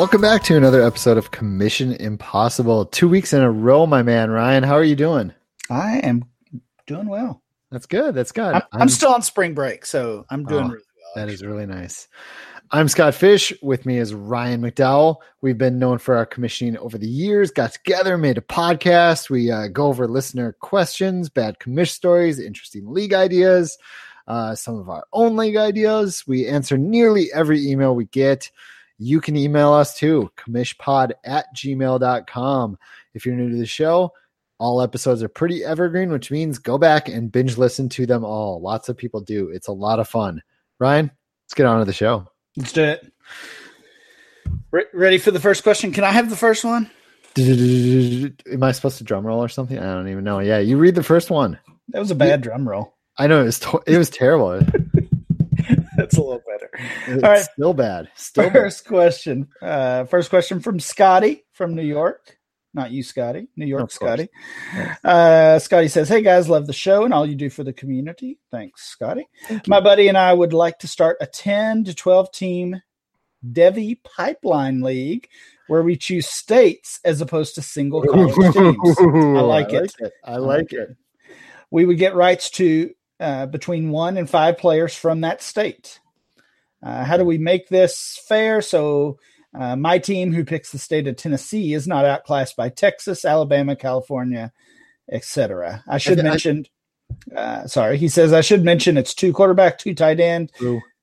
Welcome back to another episode of Commission Impossible. Two weeks in a row, my man Ryan. How are you doing? I am doing well. That's good. That's good. I'm, I'm still on spring break, so I'm doing Oh, really well. That is really nice. I'm Scott Fish. With me is Ryan McDowell. We've been known for our commissioning over the years, got together, made a podcast. We uh, go over listener questions, bad commish stories, interesting league ideas, uh, some of our own league ideas. We answer nearly every email we get. You can email us too, commishpod at gmail.com. If you're new to the show, all episodes are pretty evergreen, which means go back and binge listen to them all. Lots of people do. It's a lot of fun. Ryan, let's get on to the show. Let's do it. Re- ready for the first question? Can I have the first one? Am I supposed to drum roll or something? I don't even know. Yeah, you read the first one. That was a bad drum roll. I know it was to- it was terrible. That's a little. It's All right. still bad. Still bad. First question. Uh, first question from Scotty from New York. Not you, Scotty. New York, Of. Scotty. Uh, Scotty says, Hey guys, love the show and all you do for the community. Thanks, Scotty. My buddy and I would like to start a 10 to 12 team Devy pipeline league where we choose states as opposed to single college teams. I like it. I like it. We would get rights to uh, between one and five players from that state. Uh, how do we make this fair? So, uh, my team, who picks the state of Tennessee, is not outclassed by Texas, Alabama, California, etc. I should I- mention. Uh, sorry, he says I should mention it's two quarterback, two tight end.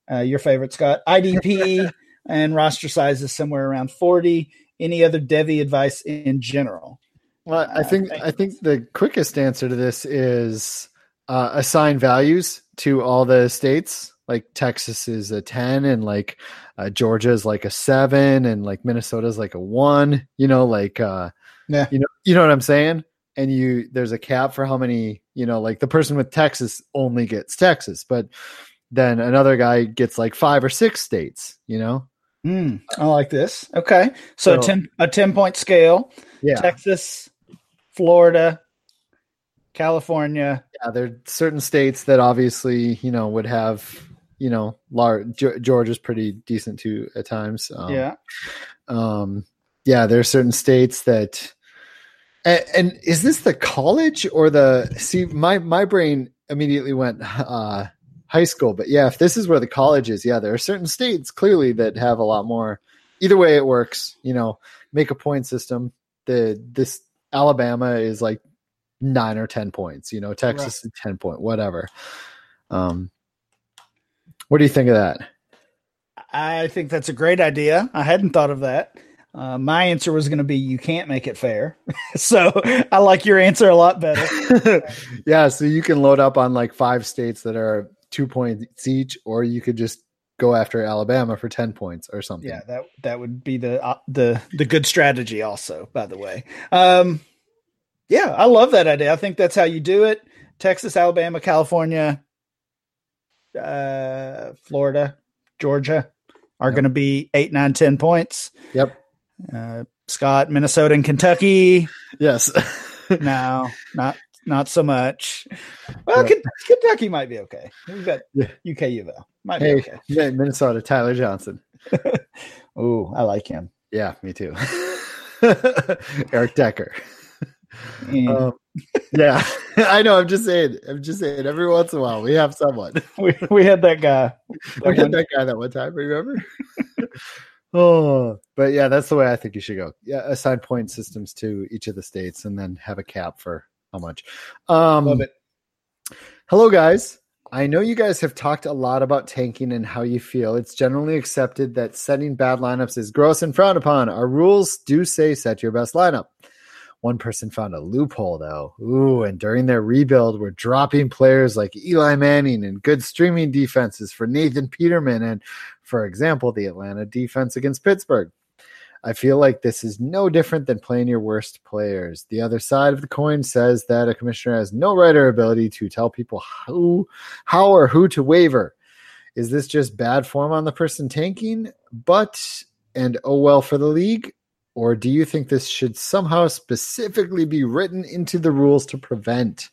Uh, your favorite, Scott. IDP and roster size is somewhere around forty. Any other Devy advice in general? Well, I Uh, think I think the quickest answer to this is uh, assign values to all the states. Like Texas is a ten, and like uh, Georgia is like a seven, and like Minnesota is like a one. You know, like uh, Yeah. you know, you know what I'm saying. And you, there's a cap for how many. You know, like the person with Texas only gets Texas, but then another guy gets like five or six states. You know, Hmm, I like this. Okay, so, So- a ten a ten point scale. yeah. Texas, Florida, California. yeah, there are certain states that obviously you know would have you know large. Ge- Georgia's pretty decent too at times. Um, yeah. um, yeah. There are certain states that, and, and is this the college or the? See, my my brain immediately went uh, high school, but yeah, if this is where the college is, yeah, there are certain states clearly that have a lot more. Either way, it works. You know, make a point system. The this Alabama is like nine or ten points. You know, Texas is ten point, whatever. Um, what do you think of that? I think that's a great idea. I hadn't thought of that. Uh, my answer was going to be you can't make it fair. so I like your answer a lot better. yeah, so you can load up on like five states that are two points each, or you could just go after Alabama for ten points or something. Yeah, that that would be the uh, the the good strategy. Also, by the way, um, yeah, I love that idea. I think that's how you do it. Texas, Alabama, California, uh, Florida, Georgia are Yep. going to be eight, nine, ten points. Yep. Uh, Scott, Minnesota, and Kentucky. Yes. No, not not so much. Well, Yeah. Kentucky might be okay. We've got Yeah. UK. Might hey, be okay. yeah, Minnesota, Tyler Johnson. oh, I like him. Yeah, me too. Eric Decker. Um, yeah, I know. I'm just saying. I'm just saying. Every once in a while, we have someone. we we had that guy. We had that guy that one time. Remember? oh, but yeah, that's the way I think you should go. Yeah, assign point systems to each of the states, and then have a cap for how much. Um, Love it. Hello, guys. I know you guys have talked a lot about tanking and how you feel. It's generally accepted that setting bad lineups is gross and frowned upon. Our rules do say set your best lineup. One person found a loophole, though. Ooh, and during their rebuild, we're dropping players like Eli Manning and good streaming defenses for Nathan Peterman and, for example, the Atlanta defense against Pittsburgh. I feel like this is no different than playing your worst players. The other side of the coin says that a commissioner has no right or ability to tell people who, how or who to waiver. Is this just bad form on the person tanking, but and oh well for the league? Or do you think this should somehow specifically be written into the rules to prevent?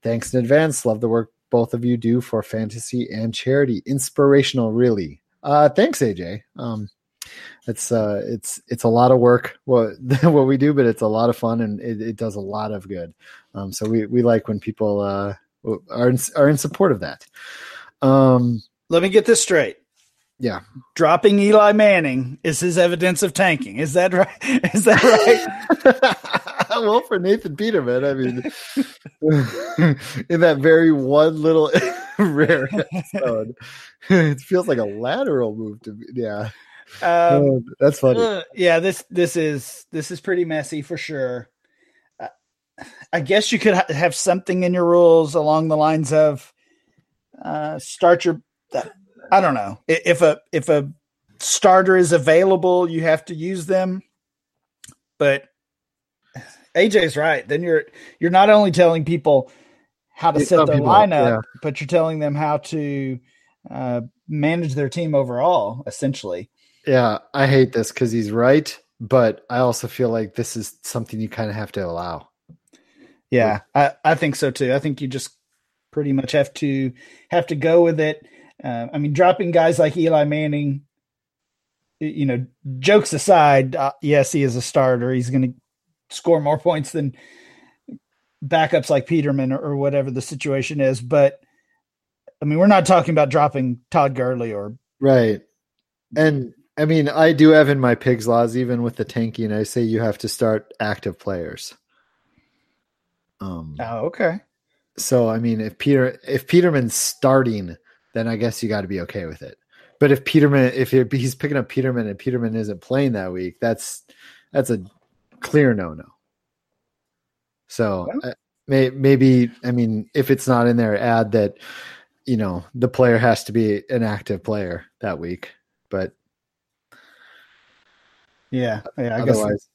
Thanks in advance. Love the work both of you do for fantasy and charity. Inspirational, really. Uh, thanks, AJ. Um, it's uh it's it's a lot of work what what we do but it's a lot of fun and it, it does a lot of good um so we we like when people uh are in, are in support of that um let me get this straight yeah dropping eli manning is his evidence of tanking is that right is that right well for nathan peterman i mean in that very one little rare episode it feels like a lateral move to me yeah um, oh, that's funny. Uh, yeah, this this is this is pretty messy for sure. Uh, I guess you could ha- have something in your rules along the lines of uh, start your. I don't know if a if a starter is available, you have to use them. But AJ's right. Then you're you're not only telling people how to set their lineup, yeah. but you're telling them how to uh, manage their team overall, essentially. Yeah, I hate this because he's right, but I also feel like this is something you kind of have to allow. Yeah, I, I think so too. I think you just pretty much have to have to go with it. Uh, I mean, dropping guys like Eli Manning, you know, jokes aside, uh, yes, he is a starter. He's going to score more points than backups like Peterman or, or, whatever the situation is. But I mean, we're not talking about dropping Todd Gurley or right. And I mean, I do have in my pigs laws, even with the tanking, I say you have to start active players. Um, oh, okay. So I mean, if Peter if Peterman's starting, then I guess you got to be okay with it. But if Peterman, if he's picking up Peterman and Peterman isn't playing that week, that's that's a clear no no. So uh, may, maybe I mean, if it's not in there, add that you know the player has to be an active player that week. But yeah, yeah. I otherwise, guess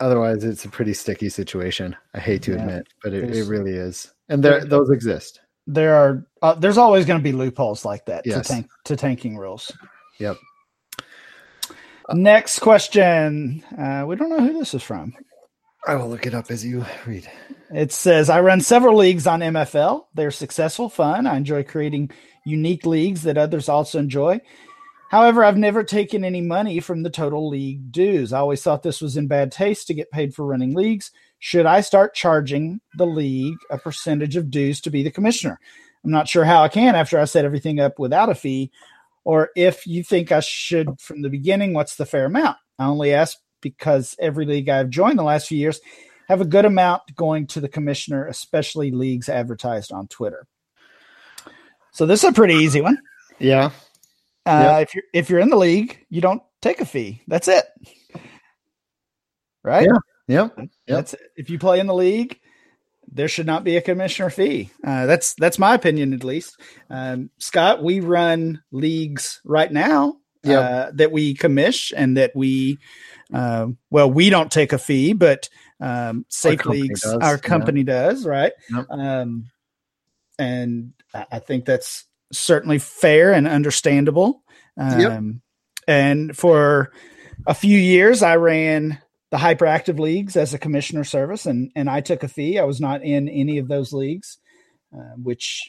otherwise, it's a pretty sticky situation. I hate to yeah, admit, but it, it really is. And there those exist. There are. Uh, there's always going to be loopholes like that yes. to tank to tanking rules. Yep. Next question. Uh, we don't know who this is from. I will look it up as you read. It says, I run several leagues on MFL. They're successful, fun. I enjoy creating unique leagues that others also enjoy. However, I've never taken any money from the total league dues. I always thought this was in bad taste to get paid for running leagues. Should I start charging the league a percentage of dues to be the commissioner? I'm not sure how I can after I set everything up without a fee, or if you think I should from the beginning, what's the fair amount? I only ask because every league I've joined the last few years have a good amount going to the commissioner, especially leagues advertised on Twitter. So this is a pretty easy one. Yeah. Uh, If you're if you're in the league, you don't take a fee. That's it. Right? Yeah. Yep. yep. That's it. If you play in the league, there should not be a commissioner fee. Uh, that's that's my opinion, at least. Um, Scott, we run leagues right now yep. uh, that we commish and that we, uh, well, we don't take a fee, but um, Safe our Leagues, does, our company yeah. does, right? Yep. Um, and I think that's certainly fair and understandable. Um, yep. And for a few years, I ran the hyperactive leagues as a commissioner service, and and I took a fee. I was not in any of those leagues, uh, which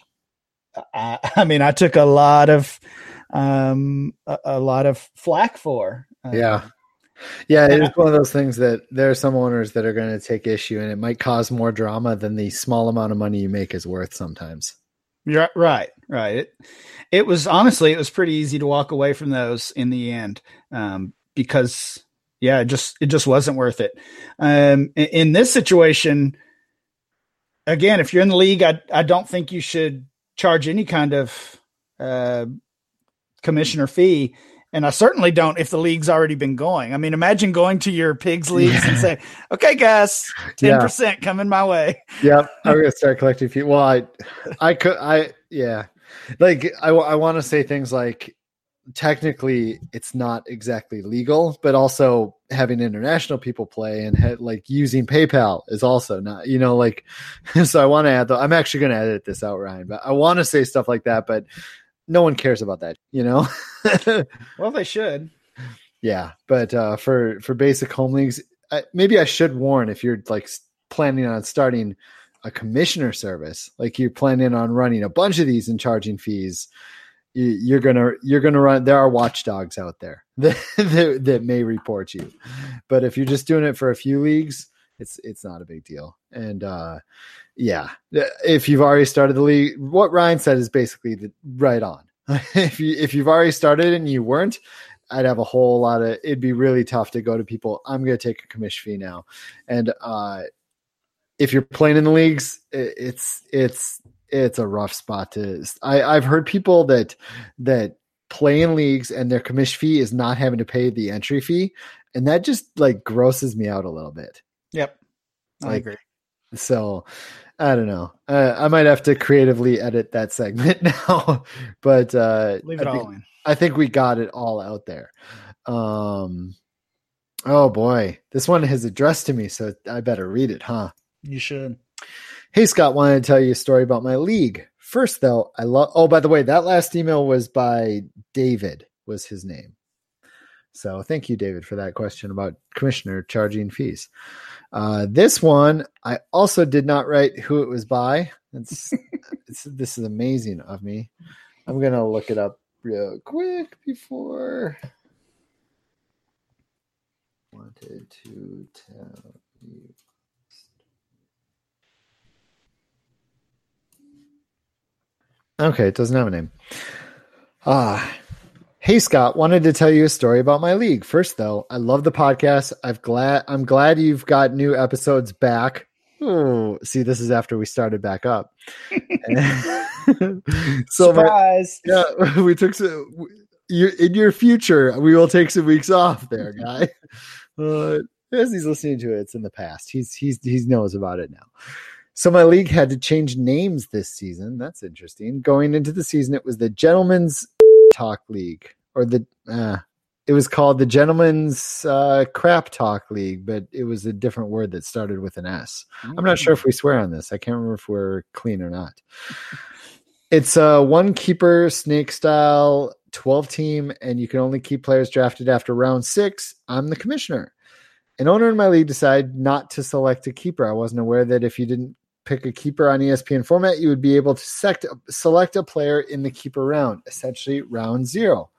I, I, mean, I took a lot of um, a, a lot of flack for. Uh, yeah. Yeah, it's one of those things that there are some owners that are going to take issue, and it might cause more drama than the small amount of money you make is worth sometimes. Yeah, right, right. It, it was honestly, it was pretty easy to walk away from those in the end um, because, yeah, it just it just wasn't worth it. Um, in, in, this situation, again, if you're in the league, I I don't think you should charge any kind of uh, commissioner fee and I certainly don't if the league's already been going. I mean, imagine going to your pigs leagues yeah. and say, "Okay, guys, ten percent coming my way." Yeah, I'm gonna start collecting fees. Well, I, I could, I, yeah, like I, I want to say things like, technically, it's not exactly legal, but also having international people play and ha- like using PayPal is also not, you know, like. so I want to add. though. I'm actually going to edit this out, Ryan, but I want to say stuff like that, but no one cares about that, you know. well, they should. Yeah, but uh, for for basic home leagues, I, maybe I should warn if you're like planning on starting a commissioner service, like you're planning on running a bunch of these and charging fees. You're gonna you're gonna run. There are watchdogs out there that, that, that may report you, but if you're just doing it for a few leagues, it's it's not a big deal. And uh, yeah, if you've already started the league, what Ryan said is basically the, right on. if you if you've already started and you weren't, I'd have a whole lot of. It'd be really tough to go to people. I'm going to take a commission fee now, and uh, if you're playing in the leagues, it's it's it's a rough spot to. I, I've heard people that that play in leagues and their commission fee is not having to pay the entry fee, and that just like grosses me out a little bit. Yep, I Like, agree. So I don't know. Uh, I might have to creatively edit that segment now, but uh, Leave it I think, all in. I think we got it all out there. Um, oh boy, this one is addressed to me, so I better read it, huh? You should. Hey Scott, wanted to tell you a story about my league. First, though, I love. Oh, by the way, that last email was by David. Was his name? So thank you, David, for that question about commissioner charging fees. Uh, this one, I also did not write who it was by. It's, it's this is amazing of me. I'm gonna look it up real quick before. Wanted to tell you. Okay, it doesn't have a name. Ah, hey Scott, wanted to tell you a story about my league. First, though, I love the podcast. I've glad I'm glad you've got new episodes back. Oh, see, this is after we started back up. so, my, Surprise. yeah, we took some. You, in your future, we will take some weeks off, there, guy. Uh, as he's listening to it, it's in the past. He's he's he knows about it now. So my league had to change names this season. That's interesting. Going into the season, it was the Gentlemen's Talk League, or the uh, it was called the Gentlemen's uh, Crap Talk League, but it was a different word that started with an S. I'm not sure if we swear on this. I can't remember if we're clean or not. It's a one keeper snake style 12 team, and you can only keep players drafted after round six. I'm the commissioner. An owner in my league decided not to select a keeper. I wasn't aware that if you didn't pick a keeper on ESPN format, you would be able to select, select a player in the keeper round, essentially round zero.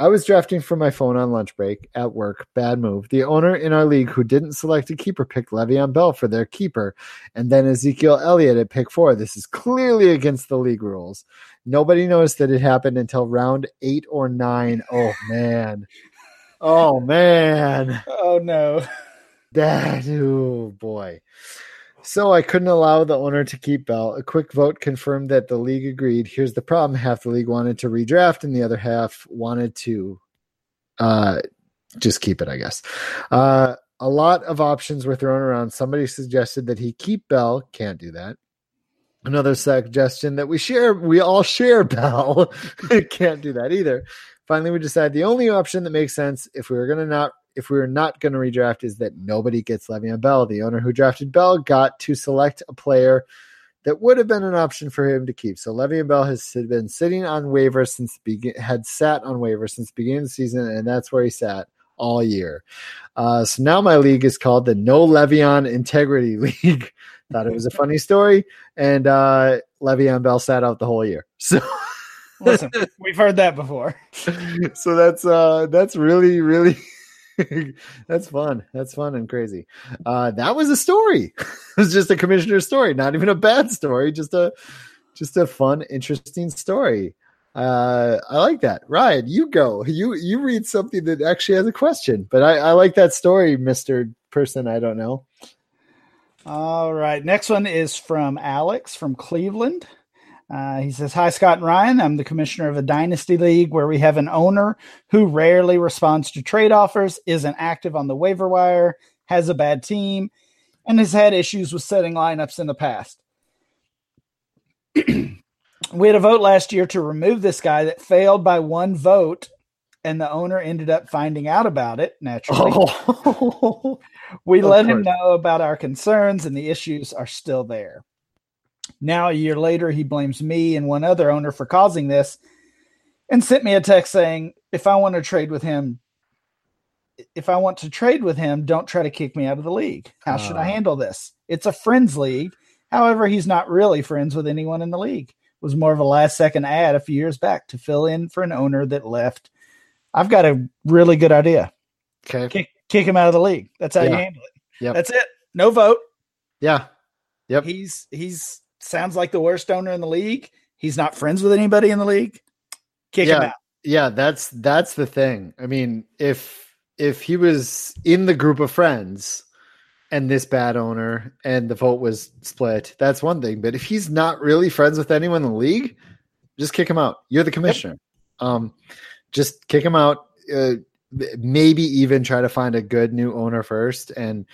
I was drafting from my phone on lunch break at work. Bad move. The owner in our league who didn't select a keeper picked Le'Veon Bell for their keeper, and then Ezekiel Elliott at pick four. This is clearly against the league rules. Nobody noticed that it happened until round eight or nine. Oh man. Oh man. Oh no. That oh boy. So I couldn't allow the owner to keep Bell. A quick vote confirmed that the league agreed. Here's the problem: half the league wanted to redraft, and the other half wanted to uh, just keep it. I guess. Uh, a lot of options were thrown around. Somebody suggested that he keep Bell. Can't do that. Another suggestion that we share, we all share Bell. Can't do that either. Finally, we decided the only option that makes sense if we were going to not if we were not going to redraft is that nobody gets Le'Veon Bell. The owner who drafted Bell got to select a player that would have been an option for him to keep. So Le'Veon Bell has been sitting on waivers since the begin had sat on waivers since the beginning of the season, and that's where he sat all year. Uh, so now my league is called the No Le'Veon Integrity League. Thought it was a funny story, and uh, Le'Veon Bell sat out the whole year. So. Listen, we've heard that before. so that's uh that's really really that's fun. That's fun and crazy. Uh that was a story. It was just a commissioner's story not even a bad story just a just a fun interesting story. Uh i like that. Ryan you go. You you read something that actually has a question but i i like that story mr person i don't know. All right. Next one is from Alex from Cleveland. Uh, he says, Hi, Scott and Ryan. I'm the commissioner of a dynasty league where we have an owner who rarely responds to trade offers, isn't active on the waiver wire, has a bad team, and has had issues with setting lineups in the past. we had a vote last year to remove this guy that failed by one vote, and the owner ended up finding out about it naturally. oh We Of let him know about our concerns, and the issues are still there. Now, a year later, he blames me and one other owner for causing this and sent me a text saying, if I want to trade with him, if I want to trade with him, don't try to kick me out of the league. How should I Ah. handle this? It's a friends league. However, he's not really friends with anyone in the league. It was more of a last second ad a few years back to fill in for an owner that left. I've got a really good idea. Okay. Kick, kick him out of the league. That's how you handle it. Yep. That's it. No vote. Yeah. Yep. He's he's sounds like the worst owner in the league. He's not friends with anybody in the league. Kick him Yeah. out. Yeah, that's that's the thing. I mean, if if he was in the group of friends and this bad owner and the vote was split, that's one thing. But if he's not really friends with anyone in the league, just kick him out. You're the commissioner. Um, just kick him out. Uh, maybe even try to find a good new owner first. And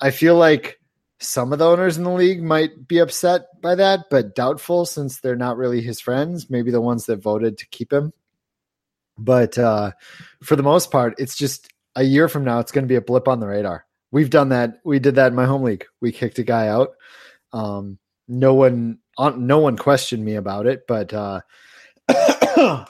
I feel like some of the owners in the league might be upset by that, but doubtful since they're not really his friends. Maybe the ones that voted to keep him. But uh, for the most part, it's just a year from now, it's going to be a blip on the radar. We've done that. We did that in my home league. We kicked a guy out. Um, no one, on, no one questioned me about it, but uh,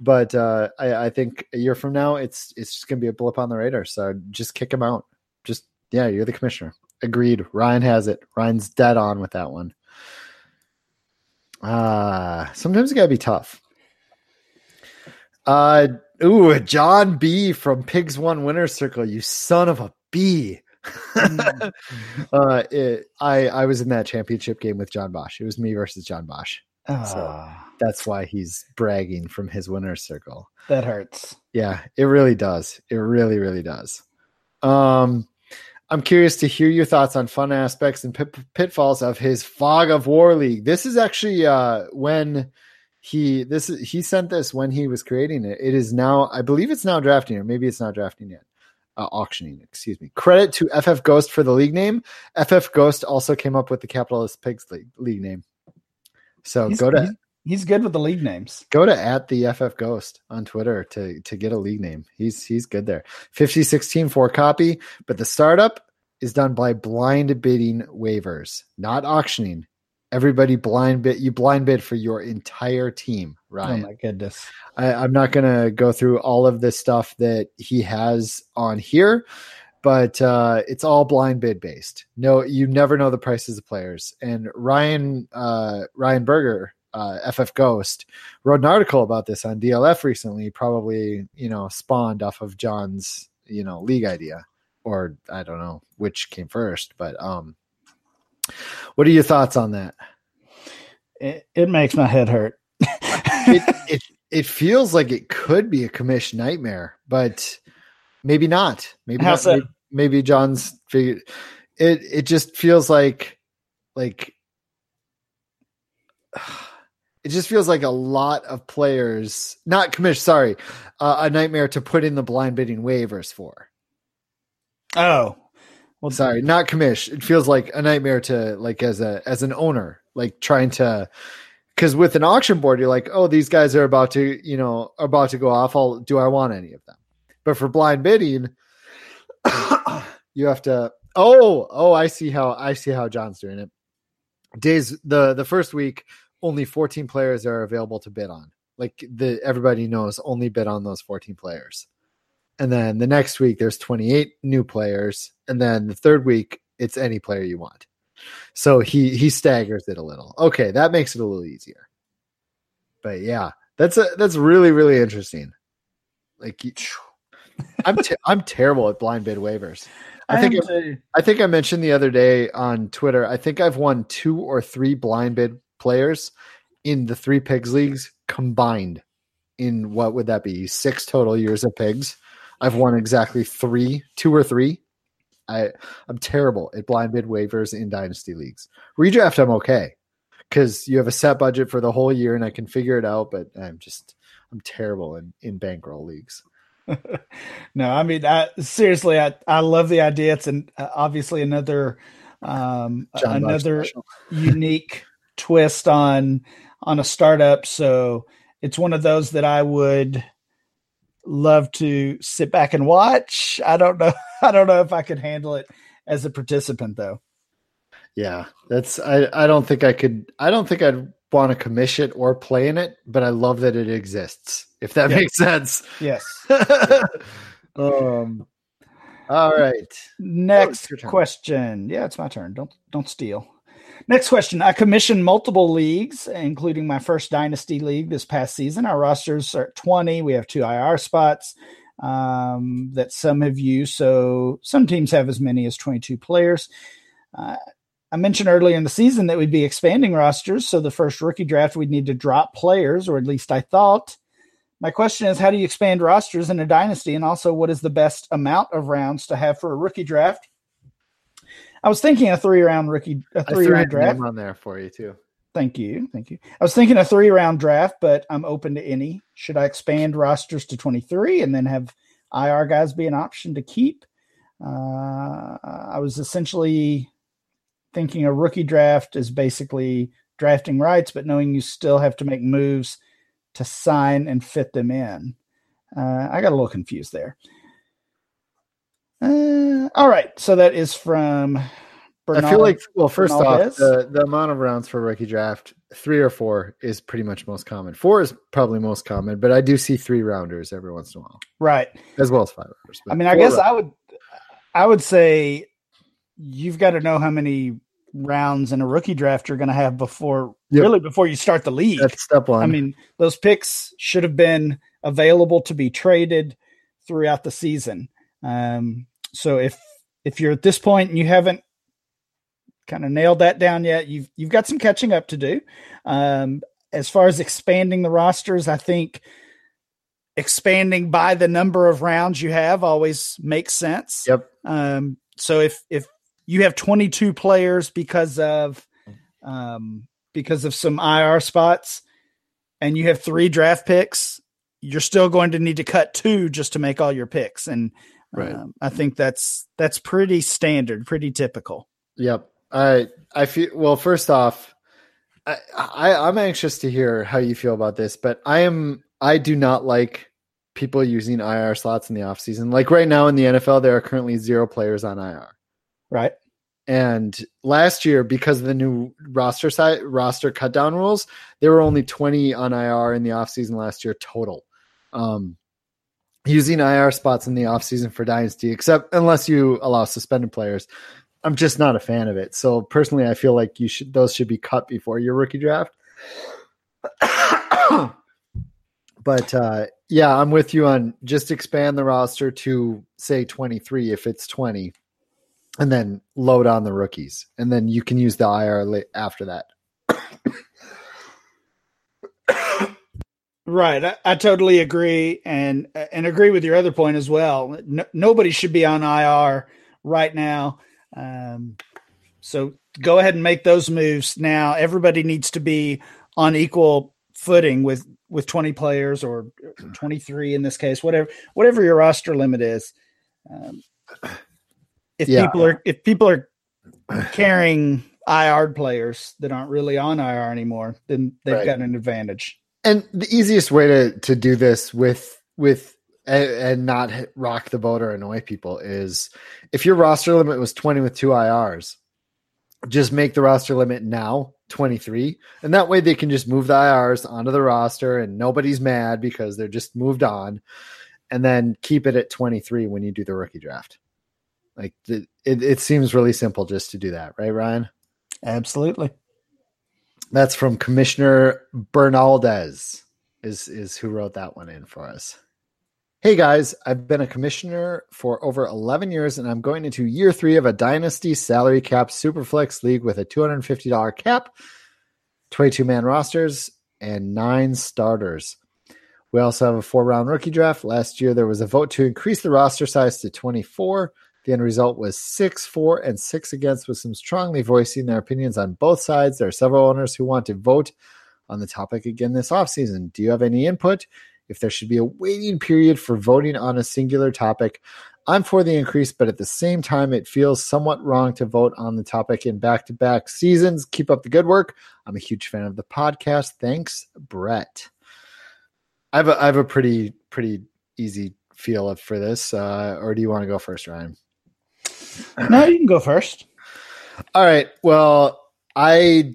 but uh, I, I think a year from now, it's it's just going to be a blip on the radar. So just kick him out. Just yeah, you're the commissioner. Agreed. Ryan has it. Ryan's dead on with that one. Uh sometimes it gotta be tough. Uh ooh, John B from Pigs One Winner Circle, you son of a bee. Mm. uh it, I I was in that championship game with John Bosch. It was me versus John Bosch. Ah, That's why he's bragging from his winner's circle. that hurts. Yeah, it really does. It really, really does. Um, I'm curious to hear your thoughts on fun aspects and pit- pitfalls of his Fog of War League. This is actually uh, when he this he sent this when he was creating it. It is now, I believe, it's now drafting, or maybe it's not drafting yet. Uh, auctioning, excuse me. Credit to FF Ghost for the league name. FF Ghost also came up with the Capitalist Pigs League, league name. So He's, go to he's, good with the league names. go to at the FF Ghost on Twitter to to get a league name. He's he's good there. 50 16 for copy, but the startup is done by blind bidding waivers, not auctioning. Everybody blind bid you blind bid for your entire team, Ryan. Oh my goodness. I, I'm not gonna go through all of this stuff that he has on here, but uh, it's all blind bid based. No, you never know the prices of players. And Ryan uh, Ryan Berger, uh, FF Ghost, wrote an article about this on DLF recently. Probably you know spawned off of John's you know league idea, or I don't know which came first. But um, what are your thoughts on that? It, it makes my head hurt. it, it it feels like it could be a commission nightmare, but maybe not. Maybe not. Maybe, maybe John's figured it. It just feels like like it just feels like a lot of players, not commission. Sorry, uh, a nightmare to put in the blind bidding waivers for. oh, well, Sorry, not commish. It feels like a nightmare to like as a as an owner, like trying to because with an auction board, you're like, oh, these guys are about to, you know, about to go off. I'll do I want any of them? But for blind bidding, you have to oh, oh, I see how I see how John's doing it. Days the the first week, only 14 players are available to bid on. Like the everybody knows only bid on those 14 players. And then the next week there's 28 new players, and then the third week it's any player you want. So he he staggers it a little. Okay, that makes it a little easier. But yeah, that's a that's really really interesting. Like I'm te- I'm terrible at blind bid waivers. I think am it- too. I think I mentioned the other day on Twitter. I think I've won two or three blind bid players in the three pigs leagues combined. In what would that be? Six total years of pigs. I've won exactly three, two or three. I I'm terrible at blind bid waivers in dynasty leagues. Redraft, I'm okay because you have a set budget for the whole year and I can figure it out. But I'm just I'm terrible in in bankroll leagues. no, I mean, I, seriously, I, I love the idea. It's an uh, obviously another um, John another unique twist on on a startup. So it's one of those that I would love to sit back and watch. I don't know. I don't know if I could handle it as a participant though. Yeah, that's I. I don't think I could. I don't think I'd want to commission it or play in it, but I love that it exists. If that Yeah. makes sense. Yes. um. All right. Next turn. question. Yeah, it's my turn. Don't don't steal. Next question. I commissioned multiple leagues, including my first dynasty league this past season. Our rosters are at 20. We have two IR spots um, that some have used. So some teams have as many as 22 players. Uh, I mentioned earlier in the season that we'd be expanding rosters. So the first rookie draft, we'd need to drop players, or at least I thought. My question is, how do you expand rosters in a dynasty? And also, what is the best amount of rounds to have for a rookie draft? I was thinking a three round rookie, a three round draft on there for you too. Thank you, thank you. I was thinking a three round draft, but I'm open to any. Should I expand rosters to 23 and then have IR guys be an option to keep? Uh, I was essentially thinking a rookie draft is basically drafting rights, but knowing you still have to make moves to sign and fit them in. Uh, I got a little confused there. Uh, all right, so that is from. Bernal, I feel like, well, first Bernaldez. off, the, the amount of rounds for rookie draft, three or four is pretty much most common. Four is probably most common, but I do see three rounders every once in a while, right? As well as five rounders. I mean, I guess rounders. I would, I would say, you've got to know how many rounds in a rookie draft you're going to have before yep. really before you start the league. That's step one. I mean, those picks should have been available to be traded throughout the season. Um, so if if you're at this point and you haven't kind of nailed that down yet, you've you've got some catching up to do. Um, as far as expanding the rosters, I think expanding by the number of rounds you have always makes sense. Yep. Um, so if if you have 22 players because of um, because of some IR spots, and you have three draft picks, you're still going to need to cut two just to make all your picks. And right. um, I think that's that's pretty standard, pretty typical. Yep. I I feel well. First off, I, I I'm anxious to hear how you feel about this, but I am I do not like people using IR slots in the offseason. Like right now in the NFL, there are currently zero players on IR. Right. And last year, because of the new roster site roster cut down rules, there were only 20 on IR in the offseason last year total. Um, using IR spots in the offseason for Dynasty, except unless you allow suspended players, I'm just not a fan of it. So personally, I feel like you should those should be cut before your rookie draft. but uh, yeah, I'm with you on just expand the roster to say 23 if it's 20 and then load on the rookies, and then you can use the IR after that. Right, I, I, totally agree, and and agree with your other point as well. No, nobody should be on IR right now, um, so go ahead and make those moves now. Everybody needs to be on equal footing with with 20 players or 23 in this case, whatever whatever your roster limit is. Um, if yeah. people are if people are carrying IR players that aren't really on IR anymore, then they've right. got an advantage. And the easiest way to to do this with with and, and not rock the boat or annoy people is if your roster limit was 20 with two IRs, just make the roster limit now 23 and that way they can just move the IRs onto the roster and nobody's mad because they're just moved on and then keep it at 23 when you do the rookie draft. Like it, it seems really simple just to do that, right, Ryan? Absolutely. That's from Commissioner Bernaldez, is is who wrote that one in for us. Hey guys, I've been a commissioner for over 11 years and I'm going into year three of a dynasty salary cap superflex league with a $250 cap, 22 man rosters, and nine starters. We also have a four round rookie draft. Last year, there was a vote to increase the roster size to 24. The end result was six for and six against, with some strongly voicing their opinions on both sides. There are several owners who want to vote on the topic again this offseason. Do you have any input? If there should be a waiting period for voting on a singular topic, I'm for the increase, but at the same time, it feels somewhat wrong to vote on the topic in back to back seasons. Keep up the good work. I'm a huge fan of the podcast. Thanks, Brett. I have a, I have a pretty, pretty easy feel for this. Uh, or do you want to go first, Ryan? No, you can go first. All right. Well, I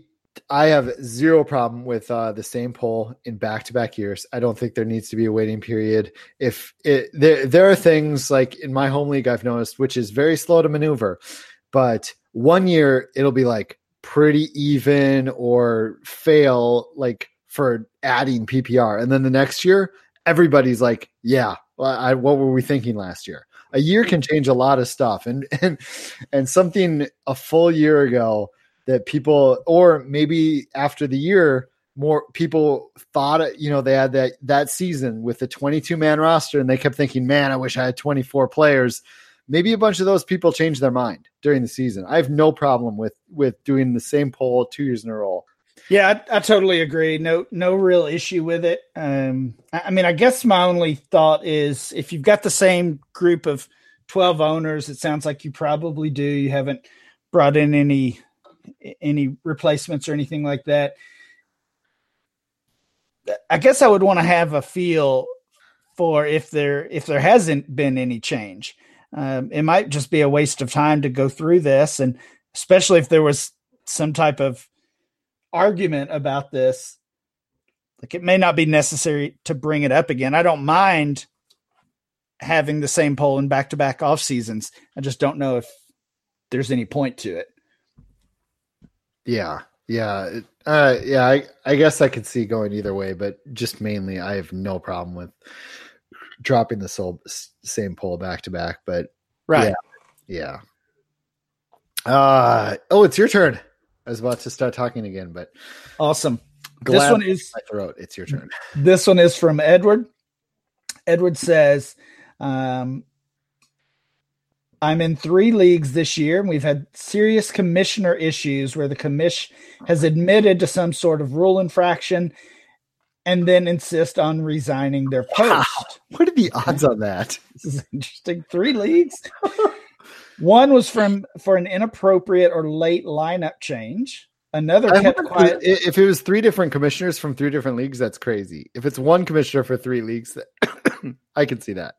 I have zero problem with uh, the same poll in back to back years. I don't think there needs to be a waiting period. If it, there there are things like in my home league I've noticed, which is very slow to maneuver, but one year it'll be like pretty even or fail like for adding PPR. And then the next year, everybody's like, yeah, I, what were we thinking last year? A year can change a lot of stuff. And, and, and something a full year ago that people, or maybe after the year, more people thought you know they had that that season with the 22 man roster and they kept thinking man i wish i had 24 players. Maybe a bunch of those people changed their mind during the season. I have no problem with with doing the same poll two years in a row yeah I, I totally agree. No no real issue with it. Um I, I mean i guess my only thought is if you've got the same group of 12 owners it sounds like you probably do. You haven't brought in any any replacements or anything like that. I guess I would want to have a feel for if there if there hasn't been any change. Um, it might just be a waste of time to go through this, and especially if there was some type of argument about this, like it may not be necessary to bring it up again. I don't mind having the same poll in back to back off seasons. I just don't know if there's any point to it. Yeah, yeah, uh, yeah. I, I guess I could see going either way, but just mainly, I have no problem with dropping the soul, same poll back to back. But right, yeah, yeah. Uh, oh, it's your turn. I was about to start talking again, but awesome. This one is my throat. It's your turn. This one is from Edward. Edward says, um, I'm in three leagues this year, and we've had serious commissioner issues where the commish has admitted to some sort of rule infraction and then insist on resigning their post. Wow. What are the odds on that? This is interesting. Three leagues. One was from for an inappropriate or late lineup change. Another kept quiet. If it was three different commissioners from three different leagues, that's crazy. If it's one commissioner for three leagues, I can see that.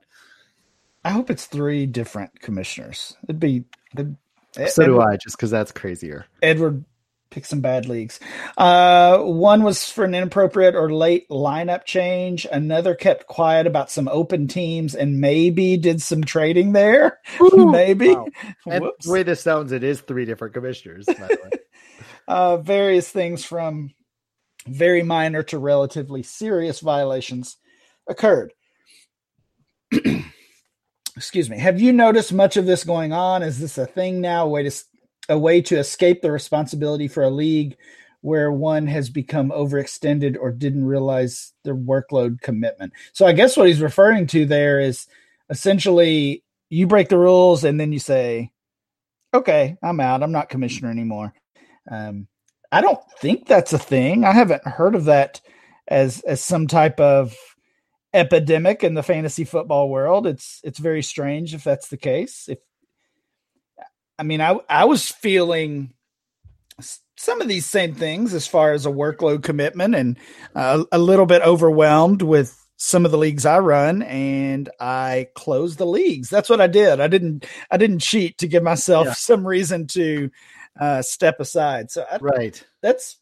I hope it's three different commissioners. It'd be. It'd, so Edward, do I, just because that's crazier. Edward picked some bad leagues. Uh, one was for an inappropriate or late lineup change. Another kept quiet about some open teams and maybe did some trading there. Ooh, maybe. Wow. And the way this sounds, it is three different commissioners. uh, various things from very minor to relatively serious violations occurred. excuse me. Have you noticed much of this going on? Is this a thing now? A way to a way to escape the responsibility for a league where one has become overextended or didn't realize their workload commitment. So I guess what he's referring to there is essentially you break the rules and then you say, "Okay, I'm out. I'm not commissioner anymore." Um, I don't think that's a thing. I haven't heard of that as as some type of epidemic in the fantasy football world. It's it's very strange if that's the case. If I mean, I I was feeling some of these same things as far as a workload commitment and uh, a little bit overwhelmed with some of the leagues I run and I closed the leagues. That's what I did. I didn't I didn't cheat to give myself yeah. some reason to uh, step aside. So I, right. That's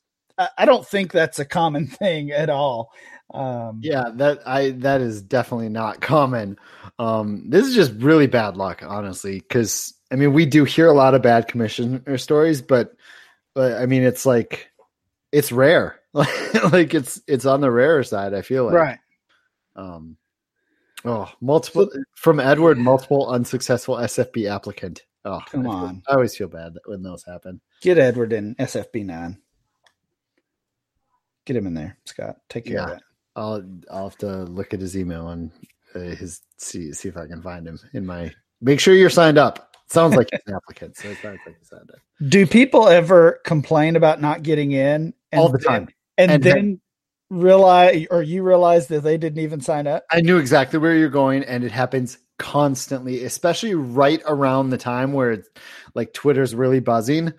I don't think that's a common thing at all. Um, yeah, that I that is definitely not common. Um, this is just really bad luck, honestly, because I mean we do hear a lot of bad commissioner stories, but but I mean it's like it's rare, like it's it's on the rarer side. I feel like right. Um, oh, multiple from Edward, multiple unsuccessful SFB applicant. Oh, come I on! I always feel bad when those happen. Get Edward in SFB nine. Get him in there, Scott. Take care yeah. of that. I'll I'll have to look at his email and uh, his see see if I can find him in my. Make sure you're signed up. Sounds like he's an applicant, so it sounds like he's. Do people ever complain about not getting in all the time, and, and then, then realize or you realize that they didn't even sign up? I knew exactly where you're going, and it happens constantly, especially right around the time where it's like Twitter's really buzzing,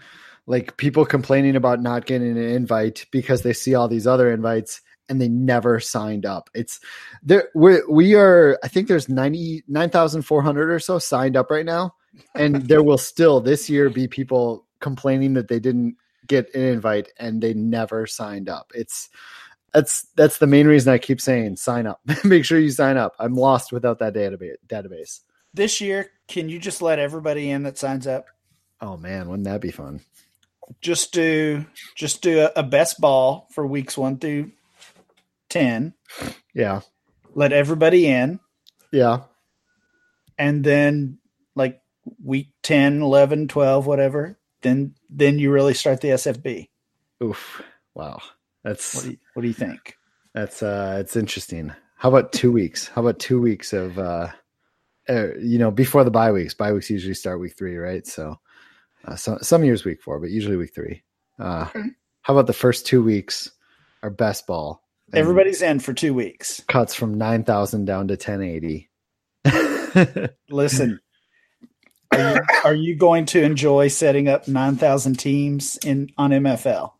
like people complaining about not getting an invite because they see all these other invites and they never signed up. It's there. We we are. I think there's ninety nine thousand four hundred or so signed up right now, and there will still this year be people complaining that they didn't get an invite and they never signed up. It's that's that's the main reason I keep saying sign up. Make sure you sign up. I'm lost without that database. Database. This year, can you just let everybody in that signs up? Oh man, wouldn't that be fun? just do just do a, a best ball for weeks one through ten. Yeah. Let everybody in, Yeah. and then like week 10, 11, 12, whatever, then then you really start the SFB. Oof. Wow. That's What do you, what do you think? that's uh it's interesting. How about two weeks? How about two weeks of uh, uh you know before the bye weeks? Bye weeks usually start week three, right? So, uh, so some years week four, but usually week three. Uh, Okay. How about the first two weeks are best ball? Everybody's in for two weeks. cuts from nine thousand down to ten eighty. Listen, are you, are you going to enjoy setting up nine thousand teams in on MFL?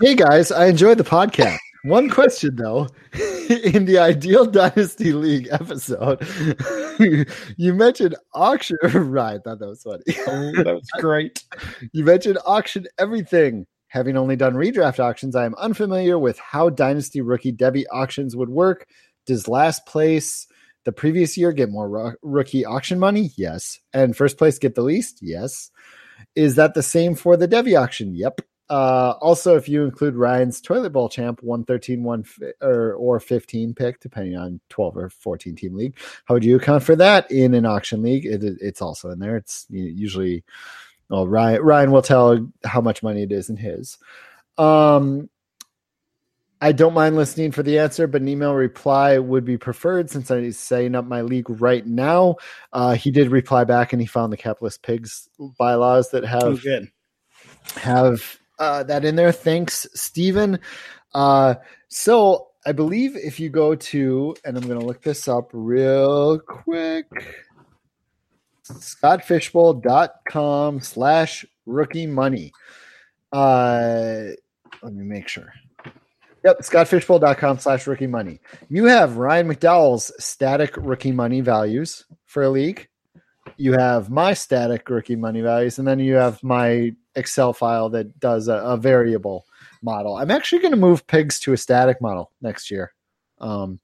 Hey guys, I enjoyed the podcast. One question though, in the ideal dynasty league episode, you mentioned auction. Right, I thought that was funny. Oh, that was great. You mentioned auction everything. Having only done redraft auctions, I am unfamiliar with how dynasty rookie Devy auctions would work. Does last place the previous year get more ro- rookie auction money? Yes. And first place get the least? Yes. Is that the same for the Devy auction? Yep. Uh, also, if you include Ryan's toilet bowl champ 113, one fi- or, or 15 pick, depending on 12 or 14 team league, how would you account for that in an auction league? It, it- it's also in there. It's usually, well, Ryan, Ryan will tell how much money it is in his. Um, I don't mind listening for the answer, but an email reply would be preferred since I'm setting up my league right now. Uh, he did reply back and he found the capitalist pigs bylaws that have Oh, good. have uh, that in there. Thanks, Stephen. Uh, so I believe if you go to, and I'm going to look this up real quick, scottfishbowl.com slash rookie money. Uh, let me make sure. Yep, scottfishbowl.com slash rookie money. You have Ryan McDowell's static rookie money values for a league. You have my static rookie money values, and then you have my Excel file that does a, a variable model. I'm actually going to move pigs to a static model next year. Um,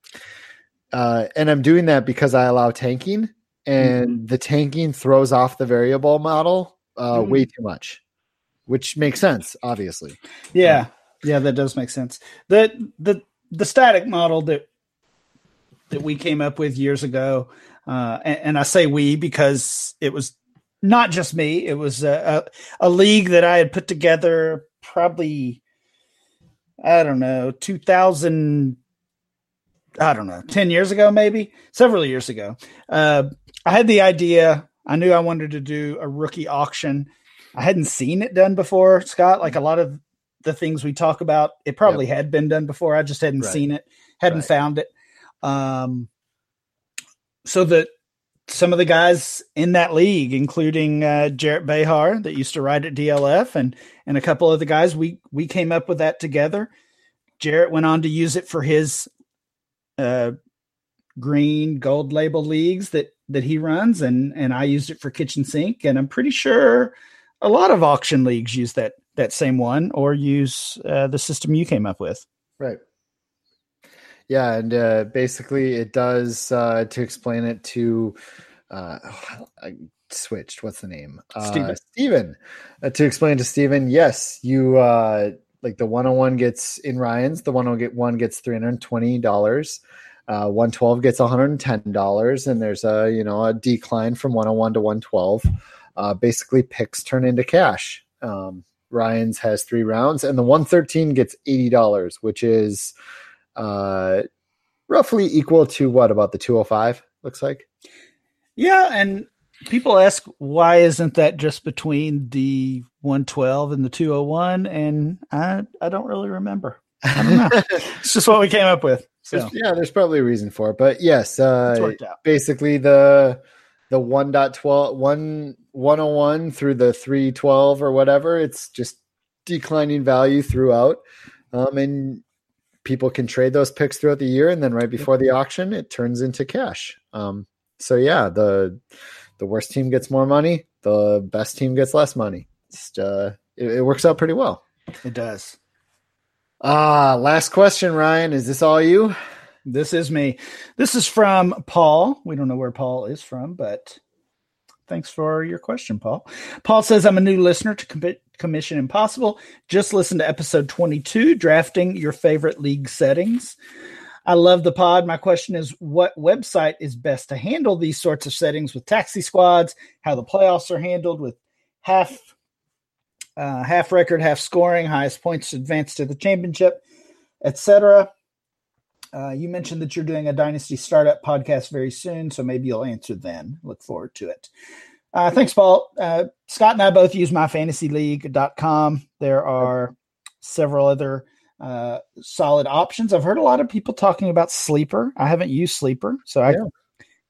uh, and I'm doing that because I allow tanking, and the tanking throws off the variable model uh, Mhm. way too much, which makes sense, obviously. Yeah, yeah, that does make sense. The the the static model that that we came up with years ago, uh, and, and I say we because it was not just me; it was a, a, a league that I had put together probably I don't know two thousand. I don't know, 10 years ago, maybe several years ago. Uh, I had the idea. I knew I wanted to do a rookie auction. I hadn't seen it done before, Scott. Like a lot of the things we talk about, it probably had been done before. I just hadn't Right. seen it, hadn't Right. found it. Um, so that some of the guys in that league, including uh, Jarrett Behar that used to ride at DLF, and and a couple of the guys, we we came up with that together. Jarrett went on to use it for his uh, green gold label leagues that that he runs, and and I used it for kitchen sink, and I'm pretty sure a lot of auction leagues use that that same one or use uh, the system you came up with. Right. Yeah, and uh, basically it does uh, to explain it to uh, I switched. What's the name? Uh, Steven. Steven. Uh, to explain to Steven, yes, you uh, like the 101 gets in Ryan's, the 101 gets $320. Uh, 112 gets $110 and there's a you know a decline from 101 to 112 uh, basically picks turn into cash um, ryan's has three rounds and the 113 gets $80 which is uh, roughly equal to what about the 205 looks like Yeah, and people ask why isn't that just between the 112 and the 201 and I I don't really remember. I don't know. it's just what we came up with. So There's- yeah there's probably a reason for it but yes uh, it's worked out. basically the the 1.12 1 101 through the 312 or whatever it's just declining value throughout. Um, and people can trade those picks throughout the year and then right before the auction it turns into cash. Um, so yeah the the worst team gets more money the best team gets less money. It's, uh, it, it works out pretty well. It does. ah last question ryan. Is this all you This is me. This is from Paul. We don't know where Paul is from, but thanks for your question, Paul. Paul says, I'm a new listener to Com- Commission Impossible. Just listen to episode 22, drafting your favorite league settings. I love the pod. My question is what website is best to handle these sorts of settings with taxi squads, how the playoffs are handled with half uh, half record, half scoring, highest points advanced to the championship, etc. Uh, you mentioned that you're doing a Dynasty Startup podcast very soon, so maybe you'll answer then. Look forward to it. Uh, thanks, Paul. Uh, Scott and I both use myfantasyleague.com. There are several other uh, solid options. I've heard a lot of people talking about Sleeper. I haven't used Sleeper, so I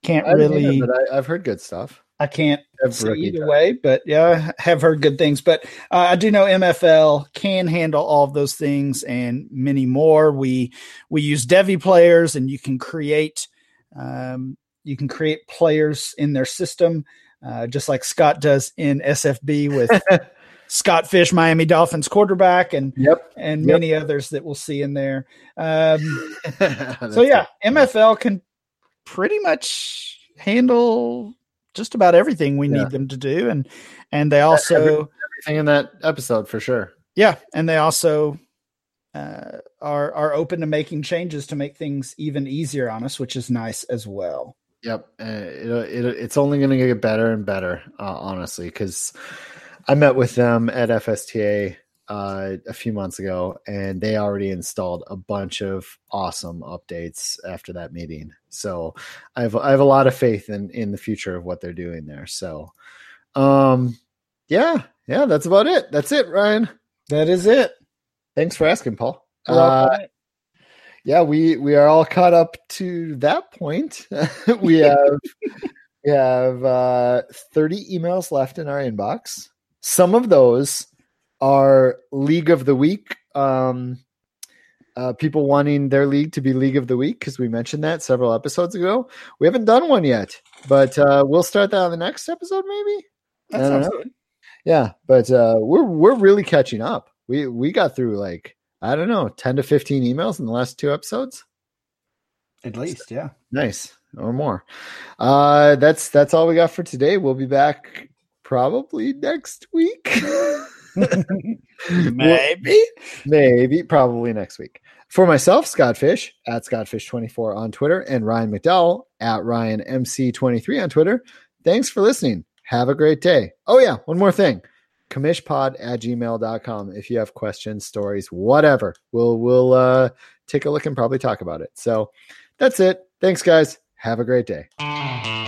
can't I really. either, but I, I've heard good stuff. I can't say either draft. way, but yeah, I have heard good things. But uh, I do know MFL can handle all of those things and many more. We we use Devy players, and you can create um, you can create players in their system, uh, just like Scott does in SFB with Scott Fish, Miami Dolphins quarterback, and Yep. and Yep. many others that we'll see in there. Um, so yeah, it. MFL can pretty much handle just about everything we Yeah. need them to do, and and they also everything in that episode for sure. yeah, and they also uh, are are open to making changes to make things even easier on us, which is nice as well. Yep, uh, it, it, it's only going to get better and better, uh, honestly. Because I met with them at FSTA uh, a few months ago, and they already installed a bunch of awesome updates after that meeting. So I have I have a lot of faith in in the future of what they're doing there. So, um, yeah, yeah, that's about it. That's it, Ryan. That is it. Thanks for asking, Paul. Uh, yeah we we are all caught up to that point we have we have uh 30 emails left in our inbox some of those are league of the week um uh, people wanting their league to be league of the week because we mentioned that several episodes ago we haven't done one yet but uh we'll start that on the next episode maybe That I sounds good. yeah but uh we're we're really catching up we we got through like i don't know 10 to 15 emails in the last two episodes At least, yeah. Nice or more. Uh that's that's all we got for today. We'll be back probably next week. Maybe. Maybe probably next week. For myself, Scott Fish at Scottfish24 on Twitter and Ryan McDowell at RyanMC23 on Twitter. Thanks for listening. Have a great day. Oh yeah, one more thing. Commishpod at gmail.com. If you have questions, stories, whatever. We'll we'll uh take a look and probably talk about it. So that's it. Thanks, guys. Have a great day.